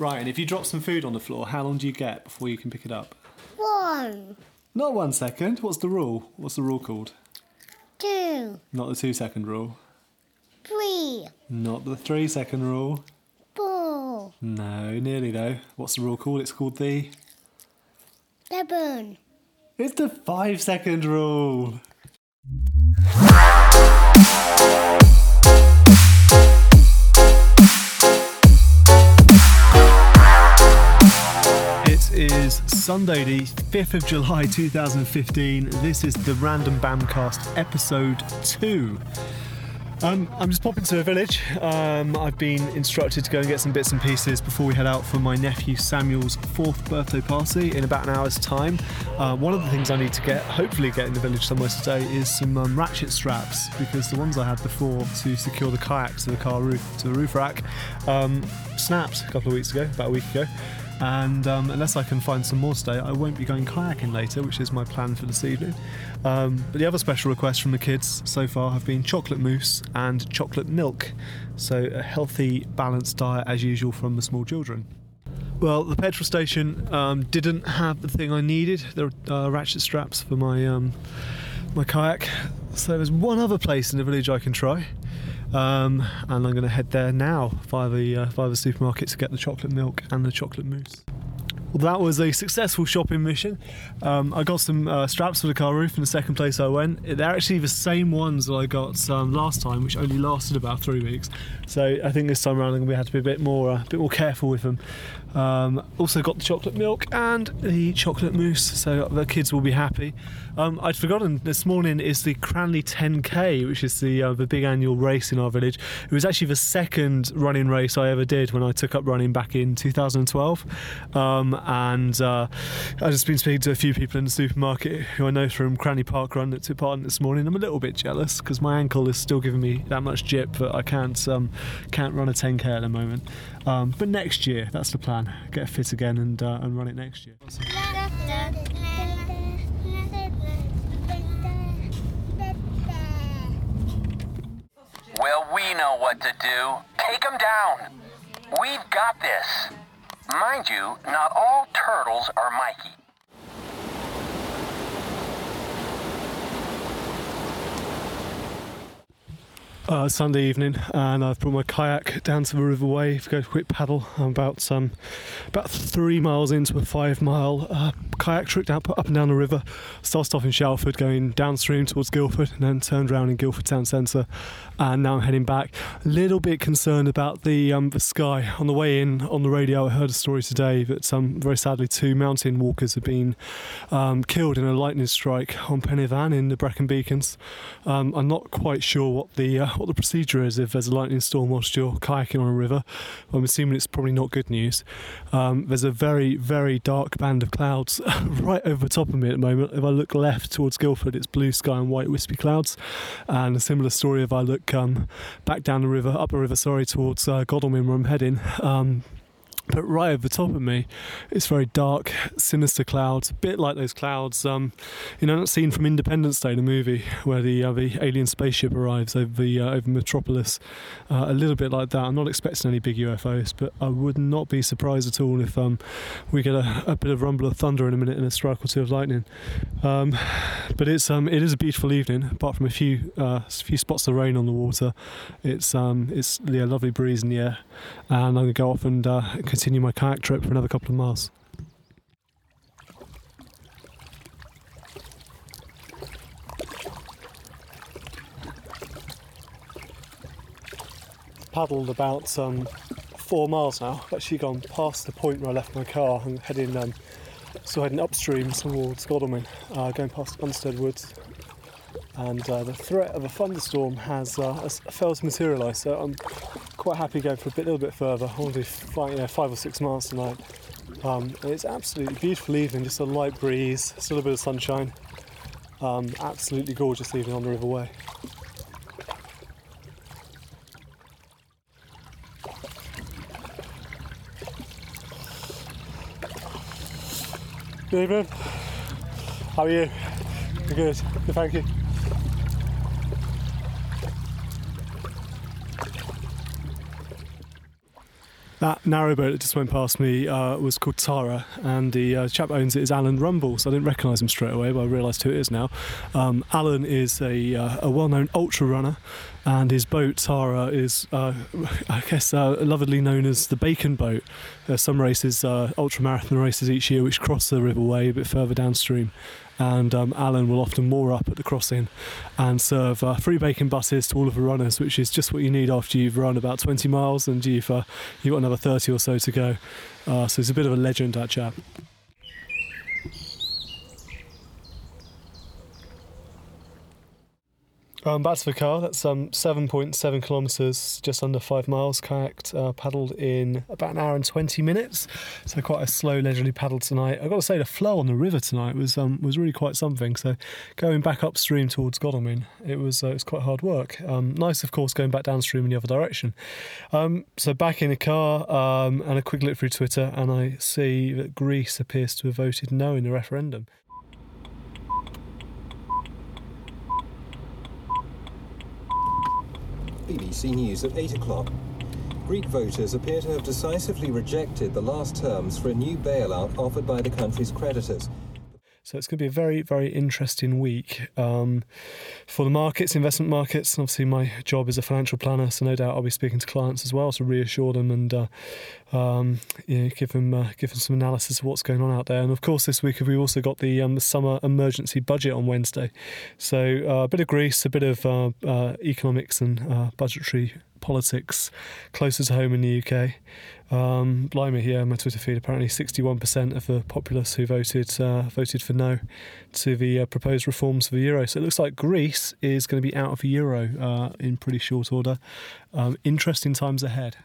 Ryan, if you drop some food on the floor, how long do you get before you can pick it up? One, Not one second. What's the rule? What's the rule called? two, Not the two second rule. three, Not the three second rule. four, No, nearly though. What's the rule called? It's called the. seven. It's the five second rule. Sunday, the 5th of July 2015. This is the Random BamCast episode 2. Um, I'm just popping to a village. Um, I've been instructed to go and get some bits and pieces before we head out for my nephew Samuel's fourth birthday party in about an hour's time. Uh, one of the things I need to get, hopefully get in the village somewhere today, is some um, ratchet straps because the ones I had before to secure the kayak to the car roof to the roof rack um, snapped a couple of weeks ago, about a week ago. And um, unless I can find some more today, I won't be going kayaking later, which is my plan for this evening. Um, but the other special requests from the kids so far have been chocolate mousse and chocolate milk. So a healthy, balanced diet as usual from the small children. Well, the petrol station um, didn't have the thing I needed. There were uh, ratchet straps for my um, my kayak. So there's one other place in the village I can try, um, and I'm going to head there now via the uh, via the supermarket to get the chocolate milk and the chocolate mousse. Well, that was a successful shopping mission. Um, I got some uh, straps for the car roof in the second place I went. They're actually the same ones that I got um, last time, which only lasted about three weeks. So I think this time around I'm going to have to be a bit more, uh, a bit more careful with them. Um, also got the chocolate milk and the chocolate mousse, so the kids will be happy. Um, I'd forgotten this morning is the Cranleigh 10K, which is the uh, the big annual race in our village. It was actually the second running race I ever did when I took up running back in 2012. And uh, I've just been speaking to a few people in the supermarket who I know from Cranleigh Park Run that took part in this morning. I'm a little bit jealous because my ankle is still giving me that much jip that I can't um, can't run a 10k at the moment. Um, but next year, that's the plan. Get fit again and uh, and run it next year. Well, we know what to do. Take them down. We've got this. Mind you, not all turtles are Mikey. Uh, Sunday evening, and I've brought my kayak down to the River Wey to go a quick paddle. I'm about um, about three miles into a five mile uh, kayak trip up, up and down the river. Started off in Shalford, going downstream towards Guildford, and then turned around in Guildford town centre. And now I'm heading back. A little bit concerned about the um, the sky. On the way in on the radio, I heard a story today that um, very sadly two mountain walkers have been um, killed in a lightning strike on Pen y Fan in the Brecon Beacons. Um, I'm not quite sure what the uh, what the procedure is if there's a lightning storm whilst you're kayaking on a river. I'm assuming it's probably not good news. Um, there's a very very dark band of clouds right over the top of me at the moment. If I look left towards Guildford, it's blue sky and white wispy clouds. And a similar story if I look um, back down the river, up the river, sorry, towards uh, Godalming where I'm heading. Um, but right over the top of me, it's very dark, sinister clouds, a bit like those clouds, um, you know, not seen from Independence Day, the movie, where the uh, the alien spaceship arrives over the uh, over Metropolis. Uh, a little bit like that. I'm not expecting any big UFOs, but I would not be surprised at all if um, we get a, a bit of rumble of thunder in a minute and a strike or two of lightning. Um, but it's um, it is a beautiful evening, apart from a few uh, few spots of rain on the water. It's um, it's yeah, lovely breeze in the air, and I'm to go off and uh, continue my kayak trip for another couple of miles. Paddled about um, four miles now. I've actually gone past the point where I left my car and heading um, still heading upstream towards Godalming, uh, going past Unstead Woods. And uh, the threat of a thunderstorm has, uh, has failed to materialise, so I'm quite happy going for a bit, little bit further. I want to do five, you know, five or six miles tonight. Um, it's absolutely beautiful evening, just a light breeze, still a bit of sunshine. Um, absolutely gorgeous evening on the River Wey. Good evening. How are you? Good. Good, thank you. That narrowboat that just went past me uh, was called Tara, and the uh, chap owns it is Alan Rumble. So I didn't recognise him straight away, but I realised who it is now. Um, Alan is a, uh, a well-known ultra runner, and his boat Tara is, uh, I guess, uh, lovingly known as the Bacon Boat. There's some races, uh, ultra marathon races each year, which cross the River Wey a bit further downstream. And um, Alan will often moor up at the crossing and serve uh, free bacon buses to all of the runners, which is just what you need after you've run about 20 miles and you've uh, you've got another 30 or so to go. Uh, so he's a bit of a legend, that chap. Um, back to the car. That's um, 7.7 kilometres, just under five miles. Kayaked, uh, paddled in about an hour and 20 minutes. So quite a slow, leisurely paddle tonight. I've got to say, the flow on the river tonight was um, was really quite something. So going back upstream towards Godalming, it was uh, it was quite hard work. Um, nice, of course, going back downstream in the other direction. Um, so back in the car um, and a quick look through Twitter, and I see that Greece appears to have voted no in the referendum. BBC News at 8 o'clock. Greek voters appear to have decisively rejected the last terms for a new bailout offered by the country's creditors. So it's going to be a very, very interesting week um, for the markets, investment markets. And obviously, my job is a financial planner, so no doubt I'll be speaking to clients as well to reassure them and uh, um, you know, give them uh, give them some analysis of what's going on out there. And of course, this week we also got the, um, the summer emergency budget on Wednesday. So uh, a bit of Greece, a bit of uh, uh, economics and uh, budgetary politics closer to home in the UK. Um, blimey, here my Twitter feed. Apparently, 61% of the populace who voted uh, voted for no to the uh, proposed reforms for the euro. So it looks like Greece is going to be out of the euro uh, in pretty short order. Um, interesting times ahead.